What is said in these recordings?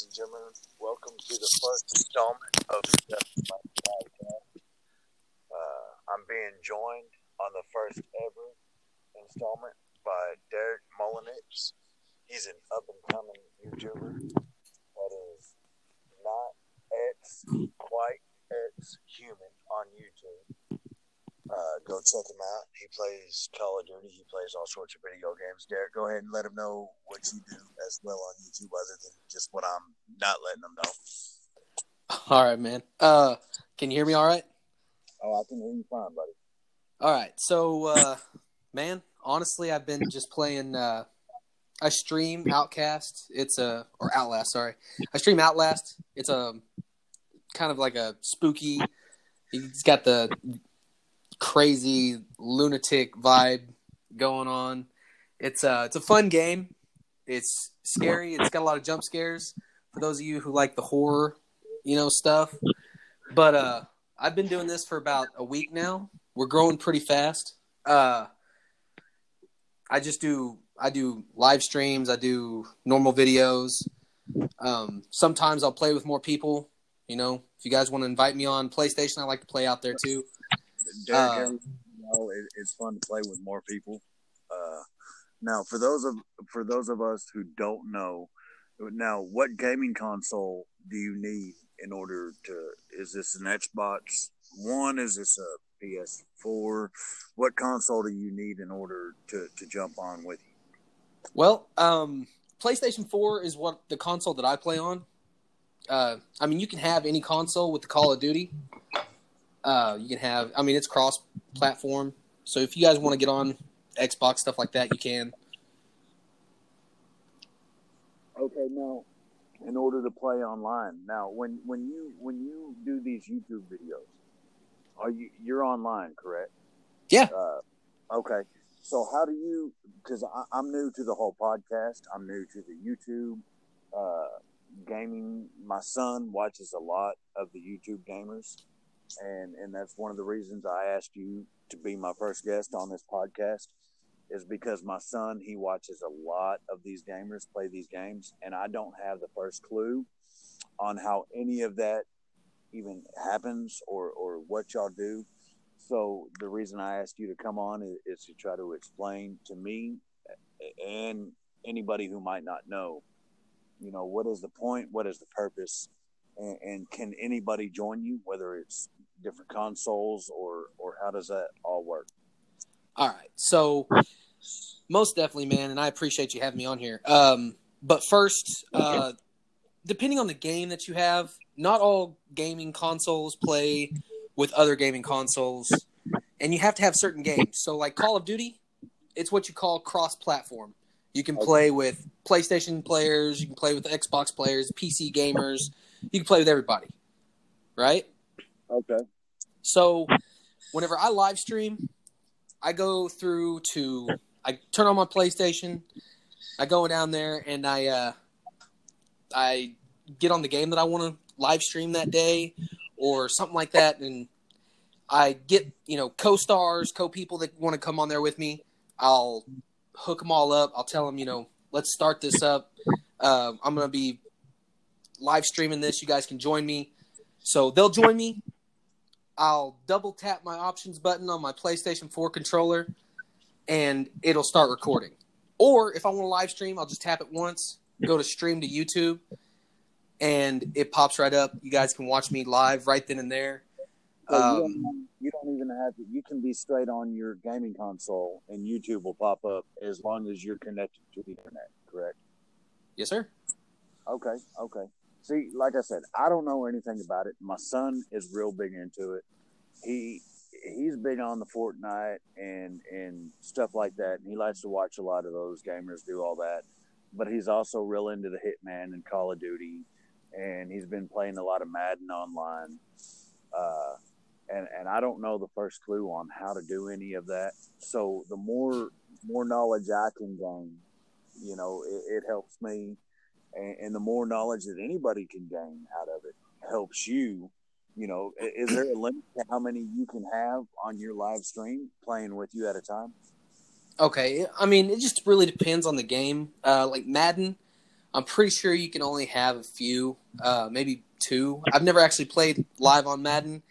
ladies and gentlemen. Welcome to the first installment of the podcast. Uh, I'm being joined on the first ever installment by Derick Mulliniks. He's an up and coming YouTuber that is not X, quite X human on YouTube. Uh, go check him out. He plays Call of Duty. He plays all sorts of video games. Derick, go ahead and let him know what you do as well on YouTube, other than just what I'm not letting them know. All right, man. Uh, can you hear me all right? Oh, I can hear you fine, buddy. All right. So, uh, man, honestly, I've been just playing. Uh, I stream Outcast. It's a or Outlast. Sorry, I stream Outlast. It's a kind of like a spooky. He's got the crazy lunatic vibe going on. It's a it's a fun game. It's scary. It's got a lot of jump scares for those of you who like the horror, you know, stuff. But uh, I've been doing this for about a week now. We're growing pretty fast. Uh, I just do I do live streams. I do normal videos. Um, sometimes I'll play with more people. You know, if you guys want to invite me on PlayStation, I like to play out there too. Derick, Uh, every- you know, it, it's fun to play with more people. Uh, now, for those of for those of us who don't know, now what gaming console do you need in order to? Is this an Xbox One? Is this a PS4? What console do you need in order to to jump on with you? Well, um, PlayStation 4 is what the console that I play on. Uh, I mean, you can have any console with the Call of Duty. Uh, you can have, I mean, it's cross platform. So if you guys want to get on Xbox, stuff like that, you can. Okay, now in order to play online, now when when you when you do these YouTube videos, are you you're online, correct? Yeah. Uh, okay. So how do you? Because I'm new to the whole podcast. I'm new to the YouTube uh, gaming. My son watches a lot of the YouTube gamers, and and that's one of the reasons I asked you to be my first guest on this podcast is because my son he watches a lot of these gamers play these games and I don't have the first clue on how any of that even happens or or what y'all do. So the reason I asked you to come on is, is to try to explain to me and anybody who might not know, you know, what is the point, what is the purpose, and, and can anybody join you, whether it's different consoles or or how does that all work? All right. So, most definitely, man, and I appreciate you having me on here. Um, but first, uh, depending on the game that you have, not all gaming consoles play with other gaming consoles, and you have to have certain games. So, like Call of Duty, it's what you call cross-platform. You can play with PlayStation players, you can play with Xbox players, PC gamers, you can play with everybody, right? Okay. So whenever I live stream, I go through to I turn on my PlayStation, I go down there and I uh I get on the game that I want to live stream that day or something like that and I get, you know, co-stars, co-people that want to come on there with me. I'll hook them all up. I'll tell them, you know, let's start this up. Uh, I'm going to be live streaming this. You guys can join me. So they'll join me. I'll double tap my options button on my PlayStation 4 controller and it'll start recording. Or if I want to live stream, I'll just tap it once, go to stream to YouTube, and it pops right up. You guys can watch me live right then and there. So you, Um, don't, you don't even have to. You can be straight on your gaming console, and YouTube will pop up as long as you're connected to the internet. Correct? Yes, sir. Okay. Okay. See, like I said, I don't know anything about it. My son is real big into it. He he's big on the Fortnite and and stuff like that, and he likes to watch a lot of those gamers do all that. But he's also real into the Hitman and Call of Duty, and he's been playing a lot of Madden online. Uh, and and I don't know the first clue on how to do any of that. So the more more knowledge I can gain, you know, it, it helps me, and, and the more knowledge that anybody can gain out of it helps you. You know, is there a limit to how many you can have on your live stream playing with you at a time? Okay, I mean, it just really depends on the game. Uh, like Madden, I'm pretty sure you can only have a few, uh, maybe two. I've never actually played live on Madden.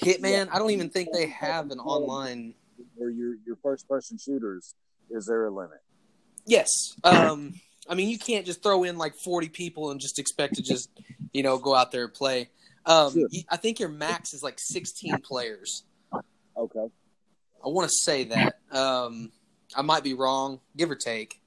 Hitman, I don't even think they have an online. Or your your first person shooters, is there a limit? Yes. Um, I mean, you can't just throw in like 40 people and just expect to just, you know, go out there and play. Um, Sure. I think your max is like 16 players. Okay. I want to say that. Um, I might be wrong, give or take.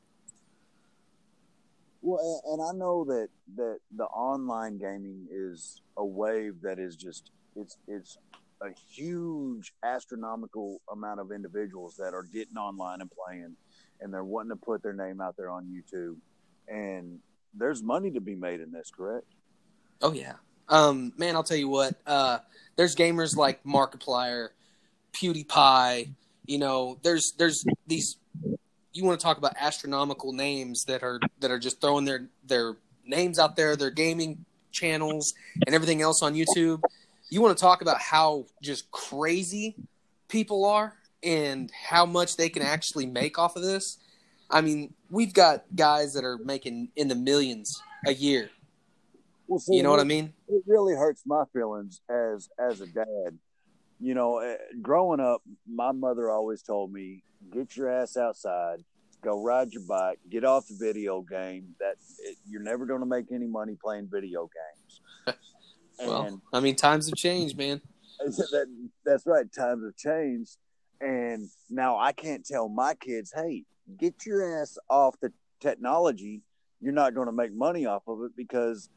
Well, and I know that that the online gaming is a wave that is just it's it's a huge astronomical amount of individuals that are getting online and playing, and they're wanting to put their name out there on YouTube, and there's money to be made in this, correct? Oh yeah. Um, man, I'll tell you what. Uh, there's gamers like Markiplier, PewDiePie. You know, there's there's these. You want to talk about astronomical names that are that are just throwing their their names out there, their gaming channels and everything else on YouTube. You want to talk about how just crazy people are and how much they can actually make off of this. I mean, we've got guys that are making in the millions a year. Well, see, You know what I mean? it really hurts my feelings as as a dad. You know, eh, growing up, my mother always told me, "Get your ass outside, go ride your bike, get off the video game. That it, you're never going to make any money playing video games." Well, and I mean, times have changed, man. that, that's right. Times have changed, and now I can't tell my kids, "Hey, get your ass off the technology. You're not going to make money off of it because."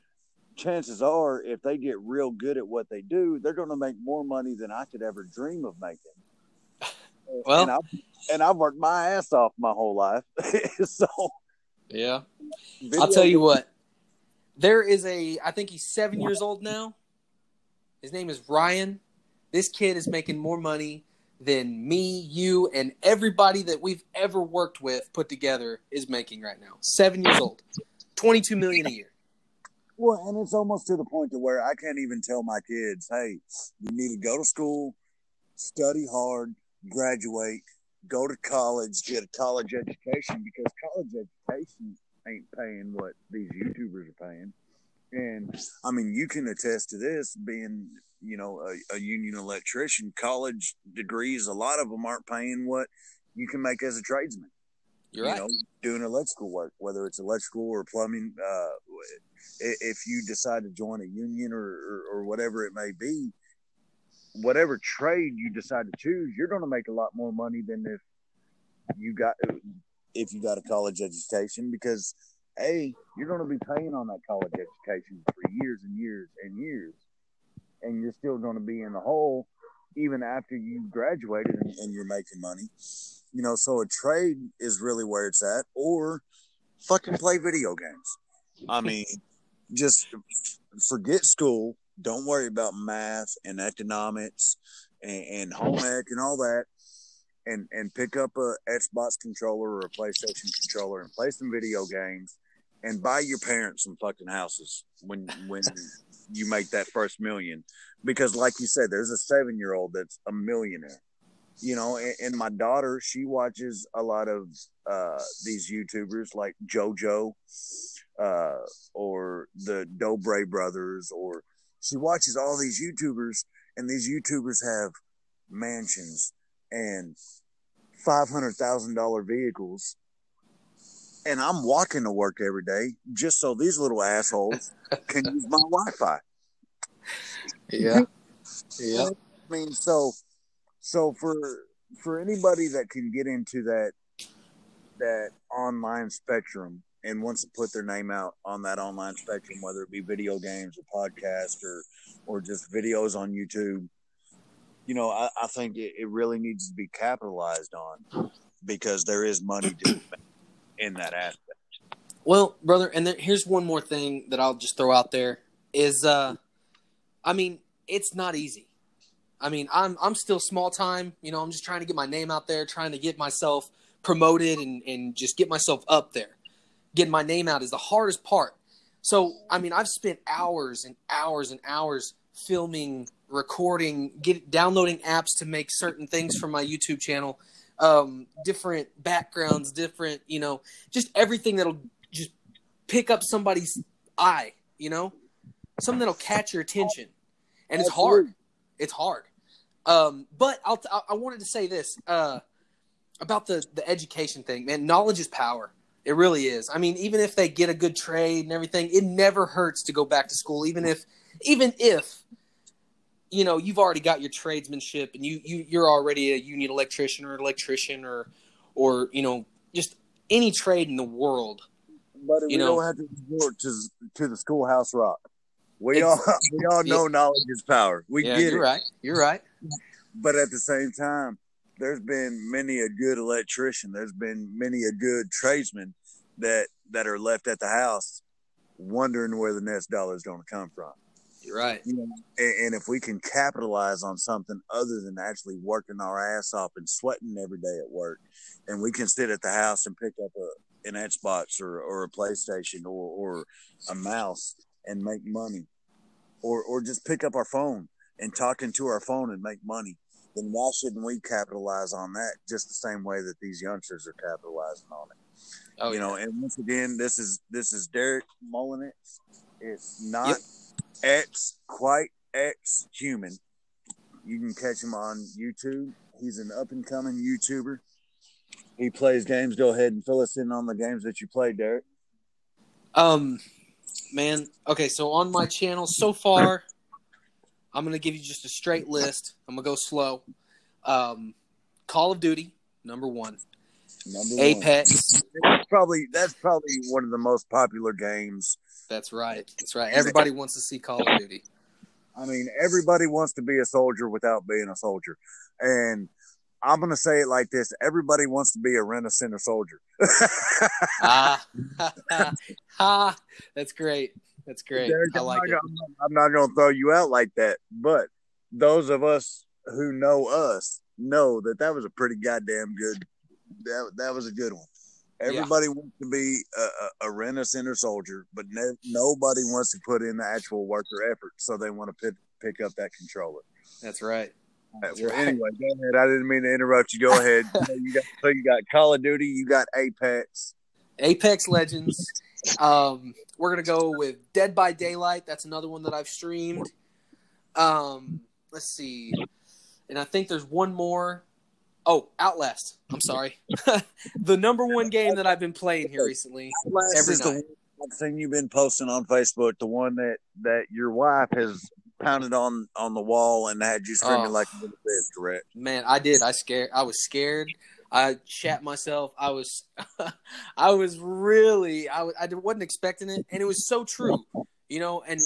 Chances are, if they get real good at what they do, they're going to make more money than I could ever dream of making. Well- and, I, and I've worked my ass off my whole life. so, Yeah. I'll tell you what. There is a I think he's 7 years old now. His name is Ryan. This kid is making more money than me, you and everybody that we've ever worked with put together is making right now. 7 years old. 22 million a year. Well, and it's almost to the point to where I can't even tell my kids, "Hey, you need to go to school, study hard, graduate, go to college, get a college education because college education ain't paying what these YouTubers are paying." And I mean, you can attest to this being, you know, a, a union electrician. College degrees, a lot of them aren't paying what you can make as a tradesman You're you right. know, doing electrical work, whether it's electrical or plumbing. Uh, if you decide to join a union or, or, or whatever it may be, whatever trade you decide to choose, you're going to make a lot more money than if you got if you got a college education because a you're going to be paying on that college education for years and years and years, and you're still going to be in the hole even after you graduated and, and you're making money. You know, so a trade is really where it's at, or fucking play video games. I mean, just forget school. Don't worry about math and economics and, and home ec and all that. And and pick up a Xbox controller or a PlayStation controller and play some video games and buy your parents some fucking houses when when you make that first million. Because like you said, there's a seven year old that's a millionaire you know and, and my daughter she watches a lot of uh these youtubers like jojo uh or the dobre brothers or she watches all these youtubers and these youtubers have mansions and five hundred thousand dollar vehicles and i'm walking to work every day just so these little assholes can use my wi-fi Yeah. Yeah. I mean, so so for for anybody that can get into that that online spectrum and wants to put their name out on that online spectrum, whether it be video games or podcast or or just videos on YouTube, you know, I, I think it, it really needs to be capitalized on because there is money to be made in that aspect. Well, brother, and then here's one more thing that I'll just throw out there is uh I mean, it's not easy. I mean, I'm I'm still small time, you know, I'm just trying to get my name out there, trying to get myself promoted and and just get myself up there. Getting my name out is the hardest part. So, I mean, I've spent hours and hours and hours filming, recording, get downloading apps to make certain things for my YouTube channel, um, different backgrounds, different, you know, just everything that'll just pick up somebody's eye, you know, something that'll catch your attention, and it's hard. It's hard. Um, but I'll I- I wanted to say this uh, about the the education thing, man. Knowledge is power. It really is. I mean, even if they get a good trade and everything, it never hurts to go back to school, even if even if you know you've already got your tradesmanship and you, you you're already a union electrician or electrician or or you know just any trade in the world But we You know- don't have to resort to to the schoolhouse rock. We all we all know knowledge is power. We yeah get you're it. right you're right But at the same time, there's been many a good electrician. There's been many a good tradesman that that are left at the house, wondering where the next dollar is going to come from. You're right You know, and, and if we can capitalize on something other than actually working our ass off and sweating every day at work, and we can sit at the house and pick up a an Xbox or, or a PlayStation or, or a mouse and make money, or or just pick up our phone and talk into our phone and make money, then why shouldn't we capitalize on that just the same way that these youngsters are capitalizing on it? oh you yeah. know, and once again, this is this is Derick Mulliniks. It's not X quite X human. You can catch him on YouTube. He's an up and coming YouTuber. He plays games. Go ahead and fill us in on the games that you play, Derick. Um, man. Okay, so on my channel so far, I'm gonna give you just a straight list. I'm gonna go slow. Um, Call of Duty, number one. Number one. Apex. That's probably that's probably one of the most popular games. That's right. That's right. Everybody wants to see Call of Duty. I mean, everybody wants to be a soldier without being a soldier, and I'm gonna say it like this: everybody wants to be a Renaissance soldier. ah, ha, ha! that's great. That's great. Derick, I I'm like not it. I'm not going to throw you out like that, but those of us who know us know that that was a pretty goddamn good. That that was a good one. Everybody wants to be a, a, a Renaissance soldier, but nobody wants to put in the actual work or effort, so they want to pick pick up that controller. That's right. That's Well, right. Anyway, go ahead. I didn't mean to interrupt you. Go ahead. you got, so you got Call of Duty, you got Apex. Apex Legends. Um, we're gonna go with Dead by Daylight. That's another one that I've streamed. Um, let's see, and I think there's one more. Oh, Outlast. I'm sorry. the number one game that I've been playing here recently. Outlast Every is the night. one thing you've been posting on Facebook, the one that that your wife has pounded on on the wall and had you screaming Oh. like a little bitch, correct? Man, I did. I scared. I was scared. I shat myself. I was, I was really. I, was- I wasn't expecting it, and it was so true. You know, and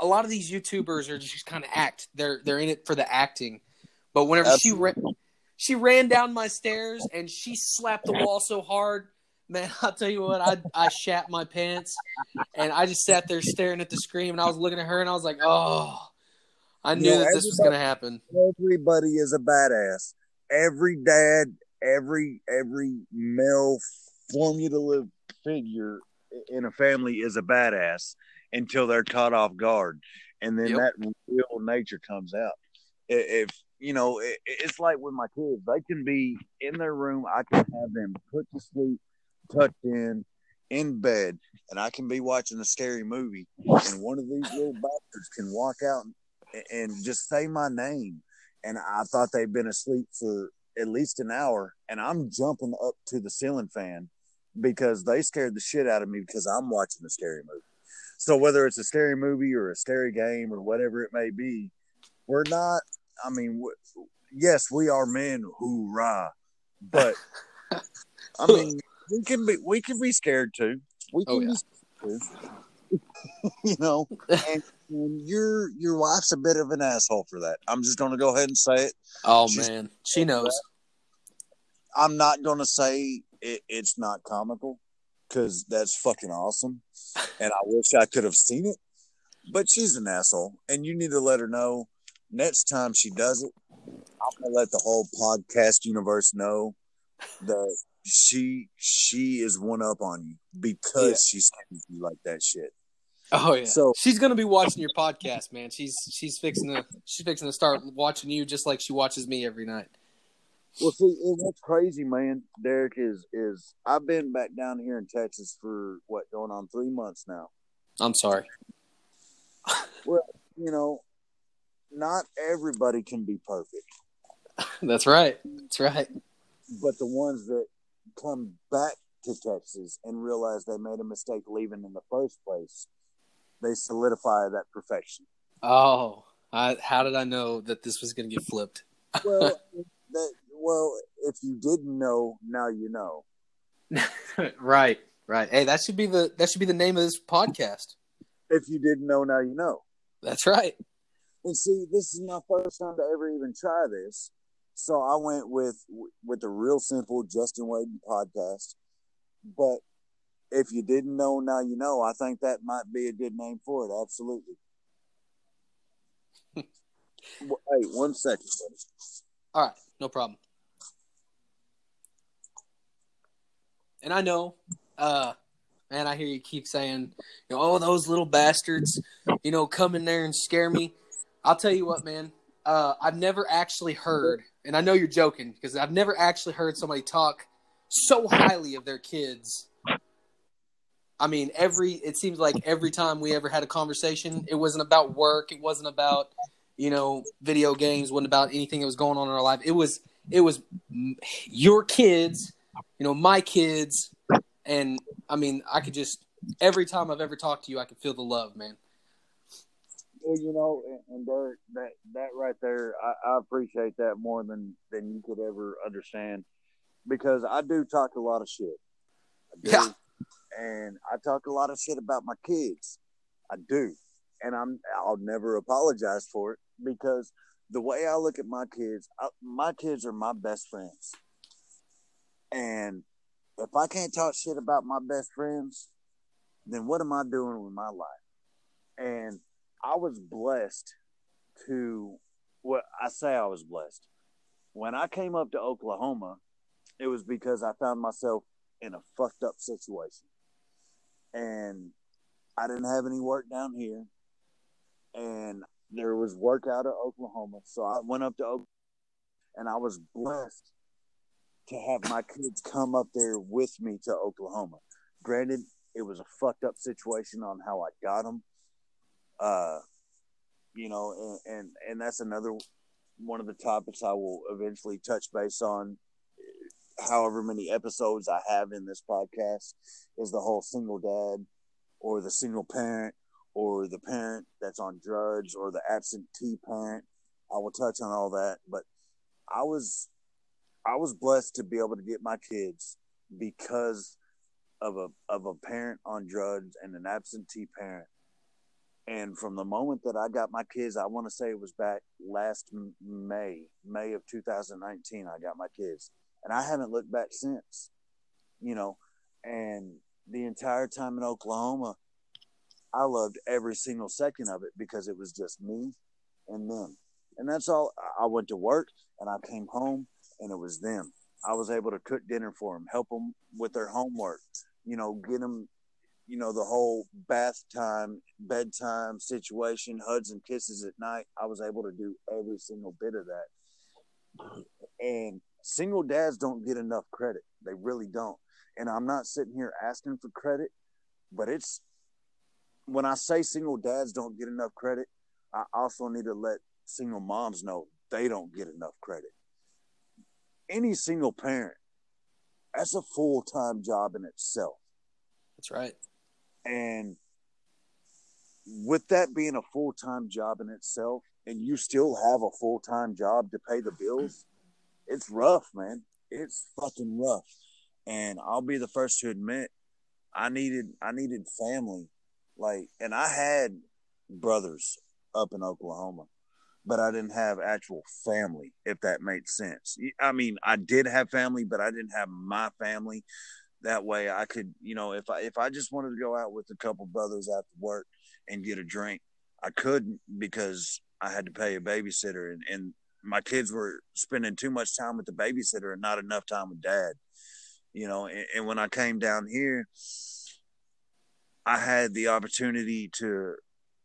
a lot of these YouTubers are just kind of act. They're they're in it for the acting. But whenever she ran, she ran down my stairs and she slapped the wall so hard, man. I'll tell you what, I I shat my pants, and I just sat there staring at the screen, and I was looking at her, and I was like, oh, I knew Yeah, that this was gonna happen. Everybody is a badass. Every dad, every every male formulative figure in a family is a badass until they're caught off guard, and then Yep. that real nature comes out. If you know, it, it's like with my kids; they can be in their room. I can have them put to sleep, tucked in, in bed, and I can be watching a scary movie, and one of these little bastards can walk out and, and just say my name, and I thought they'd been asleep for at least an hour, and I'm jumping up to the ceiling fan because they scared the shit out of me because I'm watching a scary movie. So whether it's a scary movie or a scary game or whatever it may be, we're not. I mean, w- yes, we are men, hoorah! But I mean, we can be we can be scared too. We oh, can Oh, yeah. be scared too. you know, and, and your your wife's a bit of an asshole for that. I'm just going to go ahead and say it. Oh She's- man, she knows. I'm not going to say it, it's not comical because that's fucking awesome, and I wish I could have seen it. But she's an asshole, and you need to let her know next time she does it. I'm gonna let the whole podcast universe know that she she is one up on you because Yeah. she sends you like that shit. Oh yeah. So- she's gonna be watching your podcast, man. She's she's fixing to she's fixing to start watching you just like she watches me every night. Well, see, and what's crazy, man, Derick, is is I've been back down here in Texas for what going on three months now. I'm sorry. Well, you know, not everybody can be perfect, That's right. That's right. but the ones that come back to Texas and realize they made a mistake leaving in the first place, they solidify that perfection. Oh, I, how did I know that this was going to get flipped? Well, that well, if you didn't know, now you know. right. Right. Hey, that should be the that should be the name of this podcast. If you didn't know, now you know. That's right. And see, this is my first time to ever even try this, so I went with with the real simple Justin Wade podcast. But if you didn't know, now you know. I think that might be a good name for it. Absolutely. Hey, one second, buddy. All right, no problem. And I know, uh, man, I hear you keep saying, you know, oh, those little bastards, you know, come in there and scare me. I'll tell you what, man. Uh, I've never actually heard, and I know you're joking because I've never actually heard somebody talk so highly of their kids. I mean, every it seems like every time we ever had a conversation, it wasn't about work, it wasn't about you know video games, wasn't about anything that was going on in our life. It was it was your kids, you know, my kids, and I mean, I could just every time I've ever talked to you, I could feel the love, man. Well, you know, and, Derick, that that right there, I, I appreciate that more than than you could ever understand, because I do talk a lot of shit. I do. Yeah. and I talk a lot of shit about my kids. I do, and I'm I'll never apologize for it because the way I look at my kids, I, my kids are my best friends, and if I can't talk shit about my best friends, then what am I doing with my life? And I was blessed to what I say I was blessed. When I came up to Oklahoma, it was because I found myself in a fucked up situation. And I didn't have any work down here. And there was work out of Oklahoma. So I went up to Oklahoma and I was blessed to have my kids come up there with me to Oklahoma. Granted, it was a fucked up situation on how I got them. Uh, you know, and, and, and that's another one of the topics I will eventually touch base on however many episodes I have in this podcast is the whole single dad or the single parent or the parent that's on drugs or the absentee parent. I will touch on all that, but I was I was blessed to be able to get my kids because of a of a parent on drugs and an absentee parent. And from the moment that I got my kids, I want to say it was back last May, May of 2019. I got my kids and I haven't looked back since. You know, and the entire time in Oklahoma, I loved every single second of it because it was just me and them. And that's all. I went to work and I came home and it was them. I was able to cook dinner for them, help them with their homework, you know, get them, you know, the whole bath time, bedtime situation, hugs and kisses at night. I was able to do every single bit of that. And single dads don't get enough credit. They really don't. And I'm not sitting here asking for credit, but it's when I say single dads don't get enough credit, I also need to let single moms know they don't get enough credit. Any single parent, that's a full time job in itself. That's right. And with that being a full time job in itself, and you still have a full time job to pay the bills, it's rough, man. It's fucking rough. And I'll be the first to admit, I needed I needed family, like, and I had brothers up in Oklahoma, but I didn't have actual family. If that made sense. I mean, I did have family, but I didn't have my family. That way, I could, you know, if I if I just wanted to go out with a couple brothers after work and get a drink, I couldn't because I had to pay a babysitter, and, and my kids were spending too much time with the babysitter and not enough time with dad. You know, and, and when I came down here, I had the opportunity to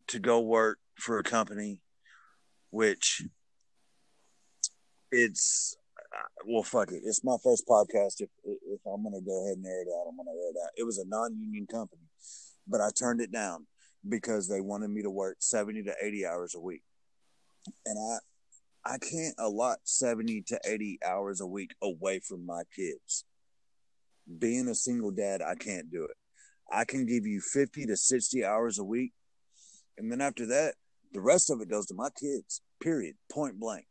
to go work for a company, which it's well, fuck it. It's my first podcast. If if I'm gonna go ahead and air it out, I'm gonna air it out. It was a non-union company, but I turned it down because they wanted me to work 70 to 80 hours a week, and I I can't allot 70 to 80 hours a week away from my kids. Being a single dad, I can't do it. I can give you 50 to 60 hours a week, and then after that, the rest of it goes to my kids. Period. Point blank.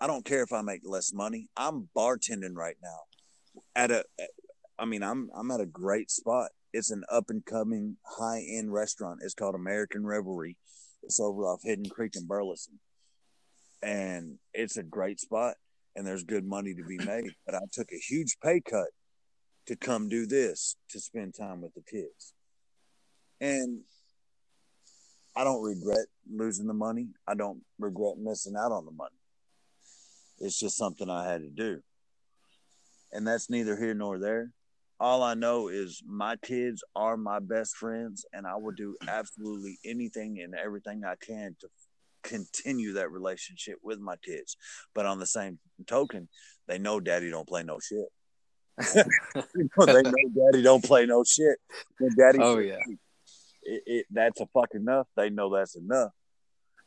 I don't care if I make less money. I'm bartending right now at a I mean, I'm I'm at a great spot. It's an up and coming high end restaurant. It's called American Revelry. It's over off Hidden Creek in Burleson. And it's a great spot and there's good money to be made. But I took a huge pay cut to come do this, to spend time with the kids. And I don't regret losing the money. I don't regret missing out on the money. It's just something I had to do. And that's neither here nor there. All I know is my kids are my best friends, and I will do absolutely anything and everything I can to continue that relationship with my kids. But on the same token, they know daddy don't play no shit. they know daddy don't play no shit. Daddy oh yeah. It, it, that's a fuck enough. They know that's enough.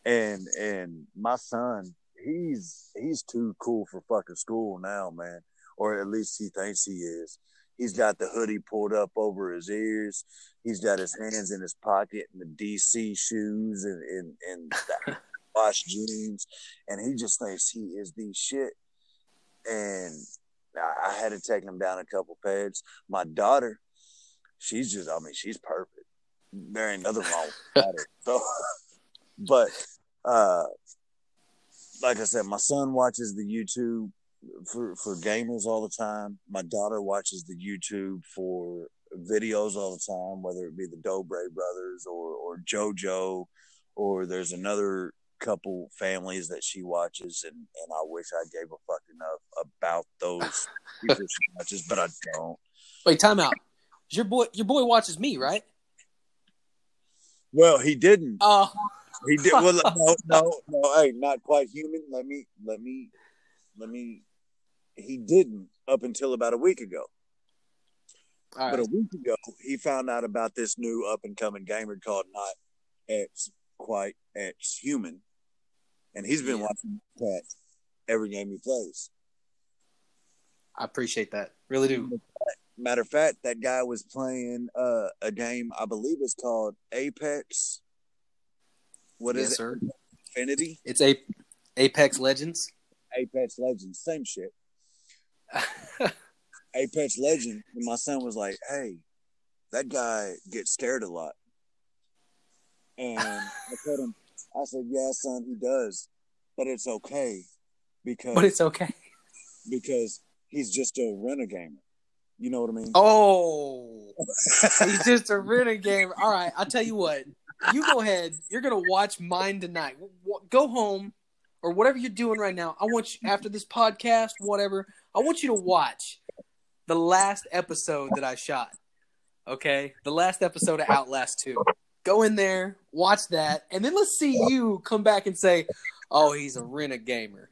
And and my son, he's he's too cool for fucking school now, man. Or at least he thinks he is. He's got the hoodie pulled up over his ears. He's got his hands in his pocket and the DC shoes and and, and wash jeans, and he just thinks he is the shit. And I, I had to take him down a couple pegs. My daughter, she's just, I mean, she's perfect. There ain't nothing wrong with her. So, but uh, like I said, my son watches the YouTube for for gamers all the time. My daughter watches the YouTube for videos all the time, whether it be the Dobre brothers or or JoJo, or there's another couple families that she watches, and and I wish I gave a fuck enough about those people she watches, but I don't. Wait, time out. Your boy, your boy watches me, right? Well, he didn't. Oh, He did. Well, no, no, no. Hey, not quite human. Let me, let me, let me. He didn't up until about a week ago. all But right. a week ago, he found out about this new up and coming gamer called Not X Quite X Human, and he's been Yeah. watching that every game he plays. I appreciate that. Really do. Matter of fact, that guy was playing uh, a game I believe it's called Apex. What is yes, it? sir. Infinity? It's a Apex Legends. Apex Legends, same shit. Apex Legend, and my son was like, "Hey, that guy gets scared a lot." And I told him, I said, "Yeah, son, he does, but it's okay because but it's okay. because he's just a renegade gamer. You know what I mean?" Oh, he's just a renegade. All right, I'll tell you what. You go ahead. You're gonna watch mine tonight. Go home or whatever you're doing right now. I want you after this podcast, whatever. I want you to watch the last episode that I shot. Okay, the last episode of Outlast Two. Go in there, watch that, and then let's see you come back and say, "Oh, he's a renegade gamer."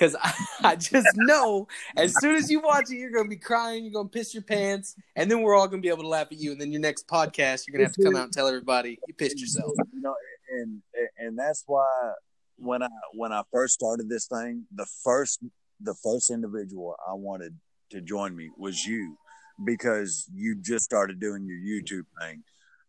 Because I, I just know as soon as you watch it, you're gonna be crying, you're gonna piss your pants, and then we're all gonna be able to laugh at you. And then your next podcast, you're gonna have to come out and tell everybody you pissed yourself. You know, and and that's why when I when I first started this thing, the first the first individual I wanted to join me was you because you just started doing your YouTube thing.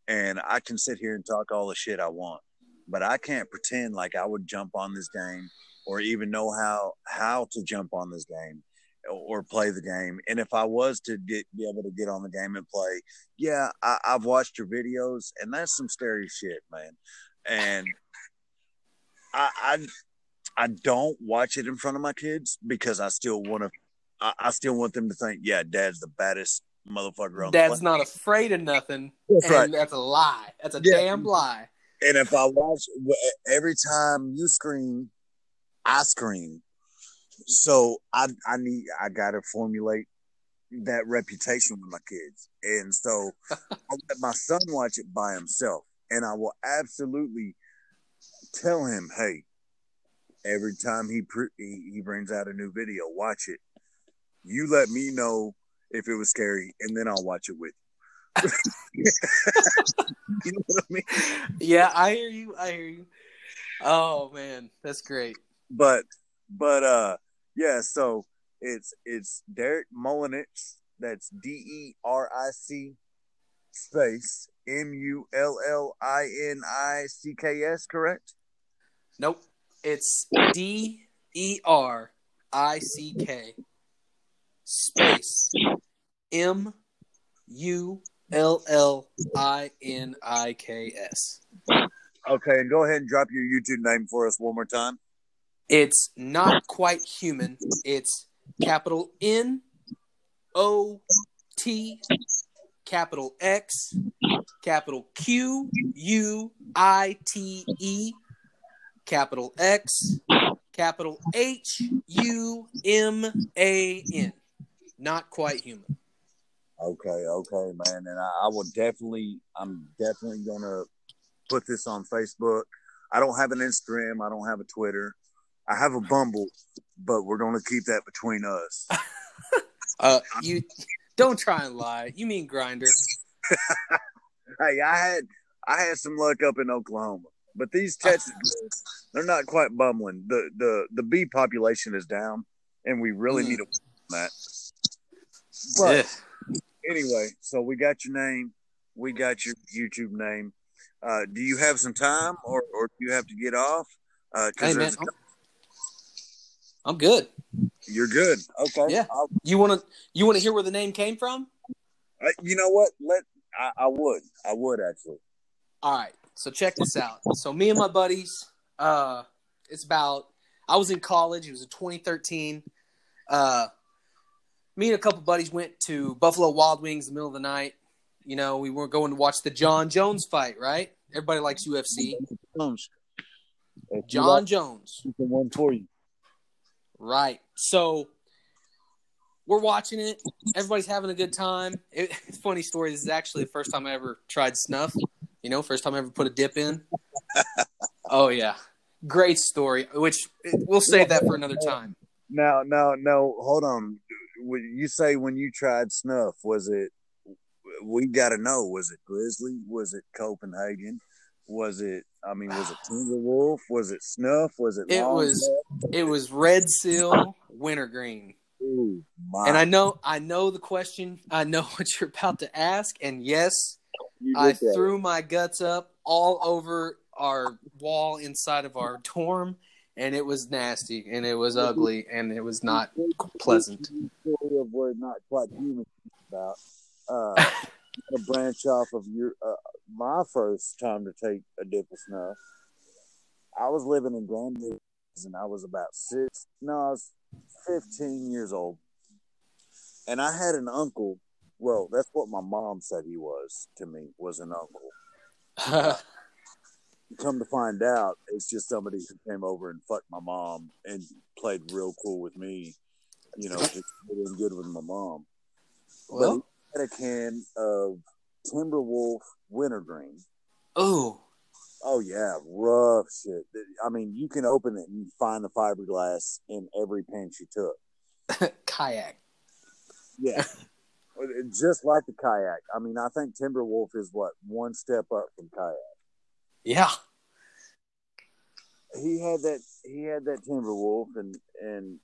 And I can sit here and talk all the shit I want, but I can't pretend like I would jump on this game or even know how how to jump on this game or play the game. And if I was to get be able to get on the game and play, yeah, I, I've watched your videos, and that's some scary shit, man. And I, I, I don't watch it in front of my kids because I still want to. I, I still want them to think, yeah, Dad's the baddest motherfucker on the Dad's not afraid of nothing. That's right. that's a lie. That's a Yeah. damn lie. And if I watch every time you scream, I scream. So I I need I gotta formulate that reputation with my kids, and so I'll let my son watch it by himself, and I will absolutely tell him, "Hey, every time he, he he brings out a new video, watch it. You let me know if it was scary, and then I'll watch it with you. you know what I mean? Yeah, I hear you. I hear you. Oh man, that's great. But but uh yeah, so it's it's Derick Mulliniks. That's D E R I C space M U L L I N I C K S, correct? Nope. It's D E R I C K space M U L L I N I K S. Okay, and go ahead and drop your YouTube name for us one more time. It's not quite human. It's capital N O T capital X capital Q U I T E capital X capital H U M A N. Not quite human. Okay, okay, man, and I, I will definitely, I'm definitely gonna put this on Facebook. I don't have an Instagram. I don't have a Twitter. I have a Bumble, but we're gonna keep that between us. Uh, you don't try and lie. You mean Grindr? hey, I had I had some luck up in Oklahoma, but these Texas they're not quite bumbling. The the the bee population is down, and we really Mm. need to work on that. But Ugh. anyway, so we got your name, we got your YouTube name. Uh, do you have some time, or or do you have to get off? Uh, 'cause Hey man, there's- I'm, good. you're good. Okay. Yeah. I'll- You want to you want to hear where the name came from? I- you know what? Let I, I would. I would actually. All right. So check this out. So me and my buddies, uh, it's about I was in college. It was in 2013. Uh, me and a couple buddies went to Buffalo Wild Wings in the middle of the night. You know, we were going to watch the Jon Jones fight, right? Everybody likes UFC. If John like, Jones. the one for you. Right. So we're watching it. Everybody's having a good time. It, it's funny story. This is actually the first time I ever tried snuff. You know, first time I ever put a dip in. oh yeah, great story. Which eh, we'll save that for another time. Now, now, no. Hold on. You say when you tried snuff, was it? We got to know. Was it Grizzly? Was it Copenhagen? Was it? I mean, was it Timberwolf? Was it Snuff? Was it? It was-? It was red seal, wintergreen. Ooh. And I know, I know the question. I know what you're about to ask. And yes, I threw my guts up all over our wall inside of our dorm, and it was nasty, and it was ugly, and it was not pleasant. Story of where not quite human about. Uh, a branch off of your uh, my first time to take a dip of snuff. I was living in Grand Rapids, and I was about six. No, I was fifteen years old, and I had an uncle. Well, that's what my mom said he was to me was an uncle. Come to find out, it's just somebody who came over and fucked my mom and played real cool with me. You know, just getting good with my mom. well, had a can of Timberwolf Wintergreen. oh, Oh yeah, rough shit. I mean, you can open it and find the fiberglass in every pinch you took. kayak. Yeah, just like the kayak. I mean, I think Timberwolf is what one step up from Kodiak. Yeah. He had that. He had that Timberwolf, and and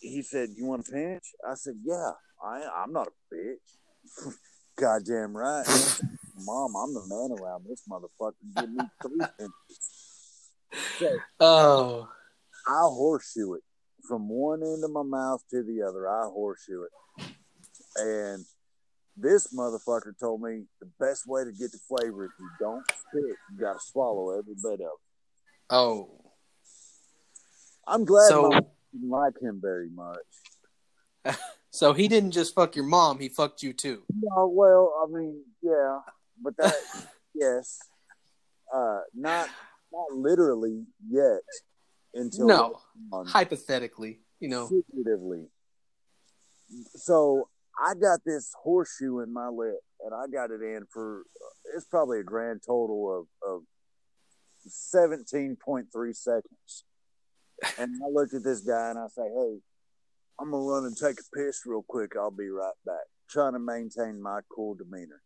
he said, "You want a pinch?" I said, "Yeah." I I'm not a bitch. Goddamn right. Mom, I'm the man around this motherfucker. Give me three pinches. So Oh, I horseshoe it from one end of my mouth to the other. I horseshoe it. And this motherfucker told me the best way to get the flavor if you don't spit, you got to swallow every bit of it. oh. I'm glad So- didn't like him very much. So he didn't just fuck your mom; he fucked you too. No, well, I mean, yeah, but that, yes, uh, not not literally yet until No, hypothetically, you know. figuratively. So I got this horseshoe in my lip, and I got it in for it's probably a grand total of of seventeen point three seconds. and I look at this guy and I say, "Hey, I'm gonna run and take a piss real quick. I'll be right back." Trying to maintain my cool demeanor.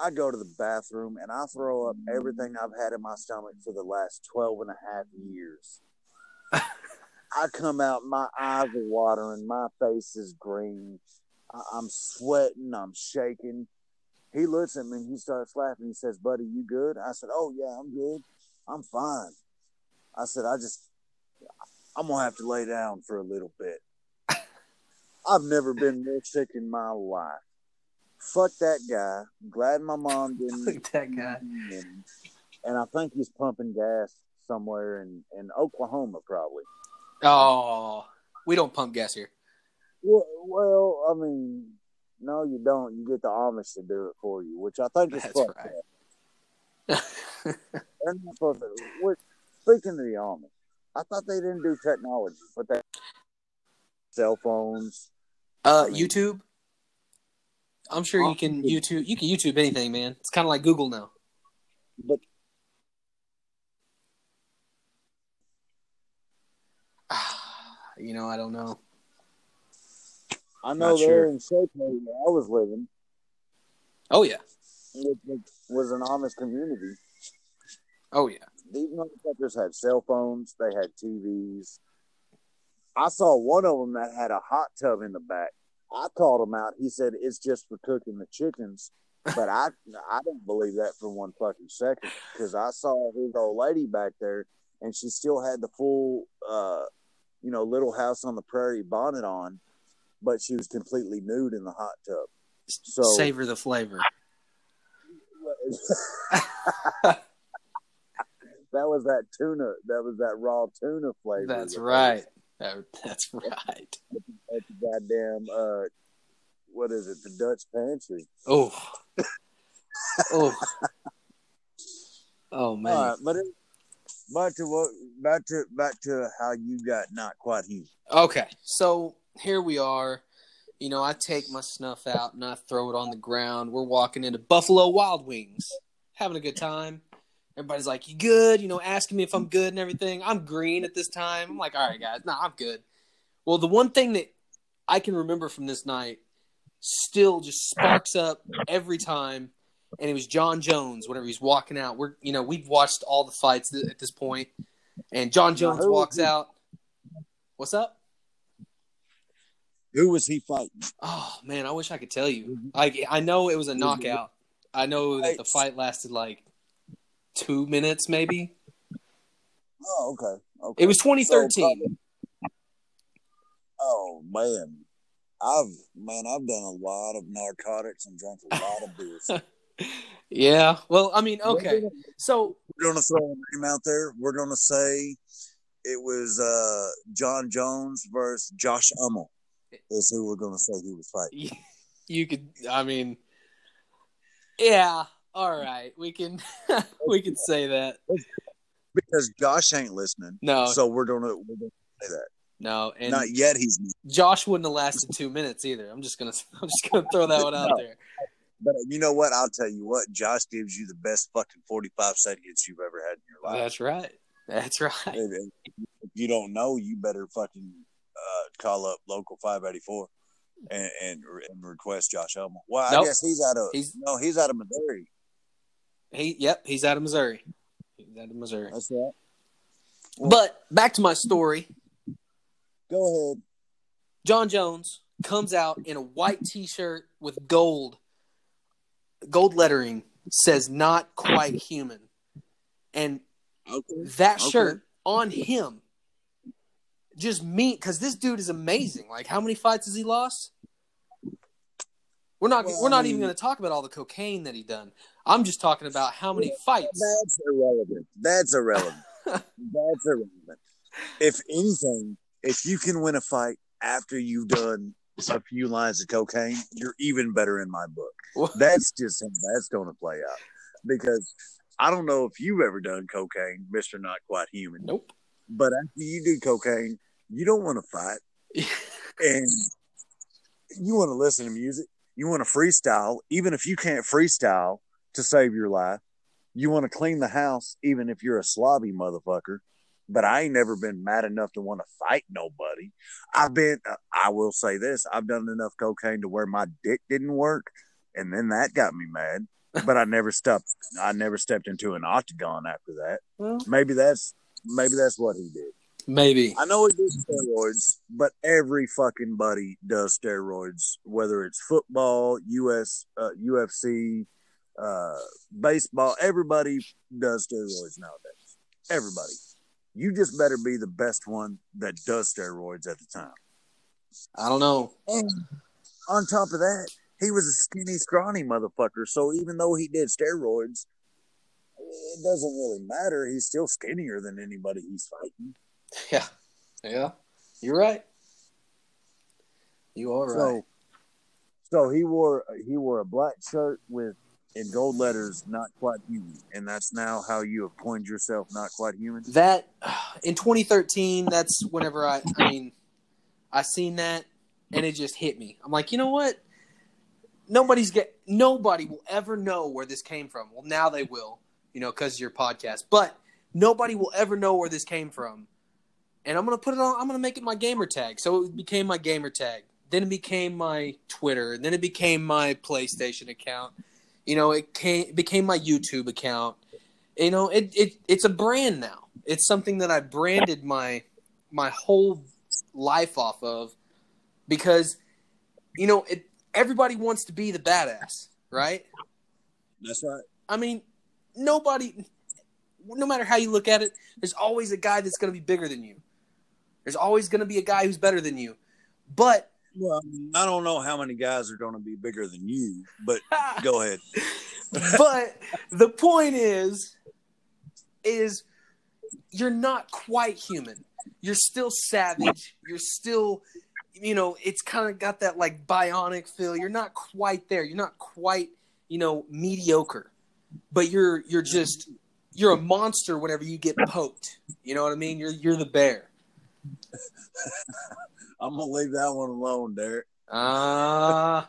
I go to the bathroom and I throw up everything I've had in my stomach for the last 12 and a half years. I come out, my eyes are watering, my face is green. I- I'm sweating, I'm shaking. He looks at me and he starts laughing. He says, Buddy, you good? I said, Oh, yeah, I'm good. I'm fine. I said, I just, I'm going to have to lay down for a little bit. I've never been more sick in my life. Fuck that guy. Glad my mom didn't. Look at that guy. And I think he's pumping gas somewhere in, in Oklahoma, probably. Oh, we don't pump gas here. Well, well, I mean, no, you don't. You get the Amish to do it for you, which I think is That's fucked right. up. They're not supposed to. What, speaking of the Amish, I thought they didn't do technology, but they cell phones. Uh, YouTube. I'm sure you can YouTube. You can YouTube anything, man. It's kind of like Google now. But You know, I don't know. I know Not there sure. in Shape where I was living, Oh yeah. which was- was an Amish community. Oh yeah. These motherfuckers had cell phones. They had TVs. I saw one of them that had a hot tub in the back. I called him out. He said it's just for cooking the chickens, but I I don't believe that for one fucking second because I saw his old lady back there and she still had the full, uh, you know, Little House on the Prairie bonnet on, but she was completely nude in the hot tub. So Savor the flavor. that was that tuna. That was that raw tuna flavor. That's that right. That, that's right. At the goddamn, uh, what is it? The Dutch pantry. Oh. oh. Oh man. All right, but it, back to what? Back to back to how you got not quite here. Okay, so here we are. You know, I take my snuff out and I throw it on the ground. We're walking into Buffalo Wild Wings, having a good time. Everybody's like, "You good?" You know, asking me if I'm good and everything. I'm green at this time. I'm like, "All right, guys, nah, I'm good." Well, the one thing that I can remember from this night still just sparks up every time, and it was Jon Jones whenever he's walking out. We're, you know, we've watched all the fights th- at this point, and Jon Jones who- walks out. What's up? Who was he fighting? Oh man, I wish I could tell you. Mm-hmm. I I know it was a knockout. I know that the fight lasted like two minutes, maybe. Oh, okay. Okay. It was So, 2013. oh man, I've man, I've done a lot of narcotics and drank a lot of beers. yeah. Well, I mean, okay. We're gonna, So we're gonna throw a name out there. We're gonna say it was uh, Jon Jones versus Josh Ummel. Is who we're gonna say he was fighting. you could. I mean, yeah. All right, we can we can say that. Because Josh ain't listening. No, So we're gonna we're gonna say that. no, and Not yet. He's Josh wouldn't have lasted two minutes either. I'm just gonna I'm just gonna throw that one out No. there. But you know what? I'll tell you what. Josh gives you the best fucking forty-five seconds you've ever had in your life. That's right. That's right. And if you don't know, you better fucking uh, call up local five eighty four and, and and request Josh Elmo. Well, Nope. I guess he's out of He's- no, he's out of Missouri. He. Yep. He's out of Missouri. He's out of Missouri. That's right. But back to my story. Go ahead. Jon Jones comes out in a white T-shirt with gold, gold lettering says "Not quite human," and Okay. that Okay. shirt on him just me because this dude is amazing. Like, how many fights has he lost? We're not. Well, we're not mean- even going to talk about all the cocaine that he done. I'm just talking about how many fights. That's irrelevant. That's irrelevant. That's irrelevant. If anything, if you can win a fight after you've done a few lines of cocaine, you're even better in my book. That's just how that's going to play out. Because I don't know if you've ever done cocaine, Mister Not Quite Human, Nope. but after you do cocaine, you don't want to fight, and you want to listen to music. You want to freestyle, even if you can't freestyle to save your life. You want to clean the house, even if you're a slobby motherfucker. but I ain't never been mad enough to want to fight nobody. I've been, uh, I will say this, I've done enough cocaine to where my dick didn't work, and then that got me mad. But I never stepped, I never stepped into an octagon after that. Well, Maybe that's, maybe that's what he did. maybe. I know he did steroids, but every fucking buddy does steroids, whether it's football, US, uh, UFC, uh, baseball. Everybody does steroids nowadays. Everybody. You just better be the best one that does steroids at the time. I don't know. And on top of that, he was a skinny, scrawny motherfucker. So even though he did steroids, it doesn't really matter. He's still skinnier than anybody he's fighting. Yeah. Yeah. You're right. You are right. So, so he wore he wore a black shirt with in gold letters, "Not quite human," and that's now how you have coined yourself, "Not quite human." that in 2013 that's whenever i i mean i seen that and it just hit me. I'm like you know what? Nobody's get nobody will ever know where this came from. Well now they will you know because of your podcast. But nobody will ever know where this came from. And i'm gonna put it on i'm gonna make it my gamer tag. So it became my gamer tag. Then it became my twitter. Then it became my playstation account you know it came became my youtube account. You know it, it it's a brand now. It's something that i branded my my whole life off of because you know it everybody wants to be the badass right? That's right. i mean nobody no matter how you look at it there's always a guy that's going to be bigger than you. There's always going to be a guy who's better than you. But Well, I don't know how many guys are going to be bigger than you, but go ahead. but the point is is you're not quite human. You're still savage. You're still you know it's kind of got that like bionic feel. You're not quite there. You're not quite you know mediocre. But you're you're just you're a monster whenever you get poked. You know what i mean? You're you're the bear I'm gonna leave that one alone, Derick. ah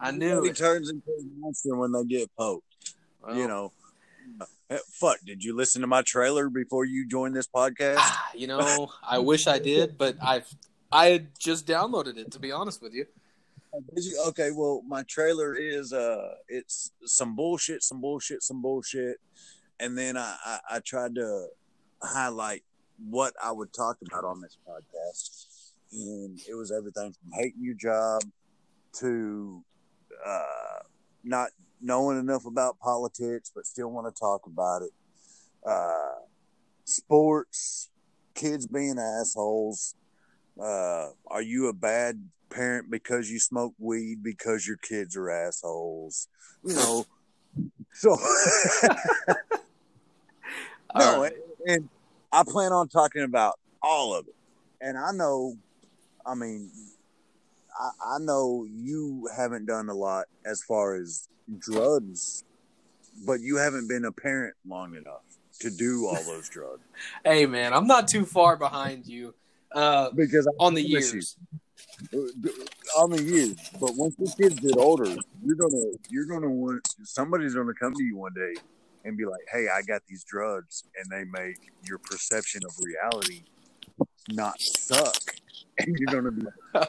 i knew he turns into a monster when they get poked. Well, You know. Eh, Fuck! Did you listen to my trailer before you joined this podcast? Ah, you know, I wish I did, but I've I had just downloaded it to be honest with you. Did you? Okay, well, my trailer is uh, it's some bullshit, some bullshit, some bullshit, and then I I, I tried to highlight what I would talk about on this podcast, and it was everything from hating your job to uh, not knowing enough about politics but still want to talk about it, uh, sports, kids being assholes. Uh, are you a bad parent because you smoke weed because your kids are assholes? You know, so no, right. and, and I plan on talking about all of it. And I know, I mean, I, I know you haven't done a lot as far as drugs, but you haven't been a parent long enough to do all those drugs Hey man, I'm not too far behind you uh, because I on the promise you, years. on the years. But once the kids get older, you're gonna you're gonna want somebody's gonna come to you one day and be like, "Hey, I got these drugs," and they make your perception of reality not suck, and you're gonna be like,